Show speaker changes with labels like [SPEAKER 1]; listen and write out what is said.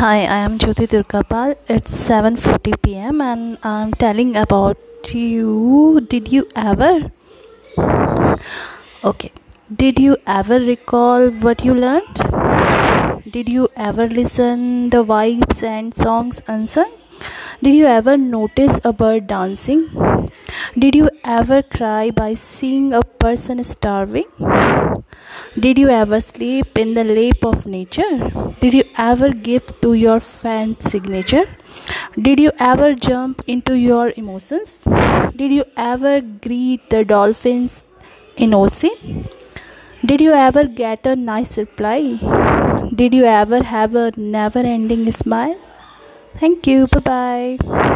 [SPEAKER 1] Hi, I am Jyoti Durgapal. It's 7:40 p.m. and I'm telling about you. Did you ever? Okay. Did you ever recall what you learned? Did you ever listen the vibes and songs unsung? Did you ever notice a bird dancing? Did you ever cry by seeing a person starving? Did you ever sleep in the lap of nature? Did you ever give to your fan signature? Did you ever jump into your emotions? Did you ever greet the dolphins in ocean? Did you ever get a nice reply? Did you ever have a never ending smile? Thank you. Bye bye.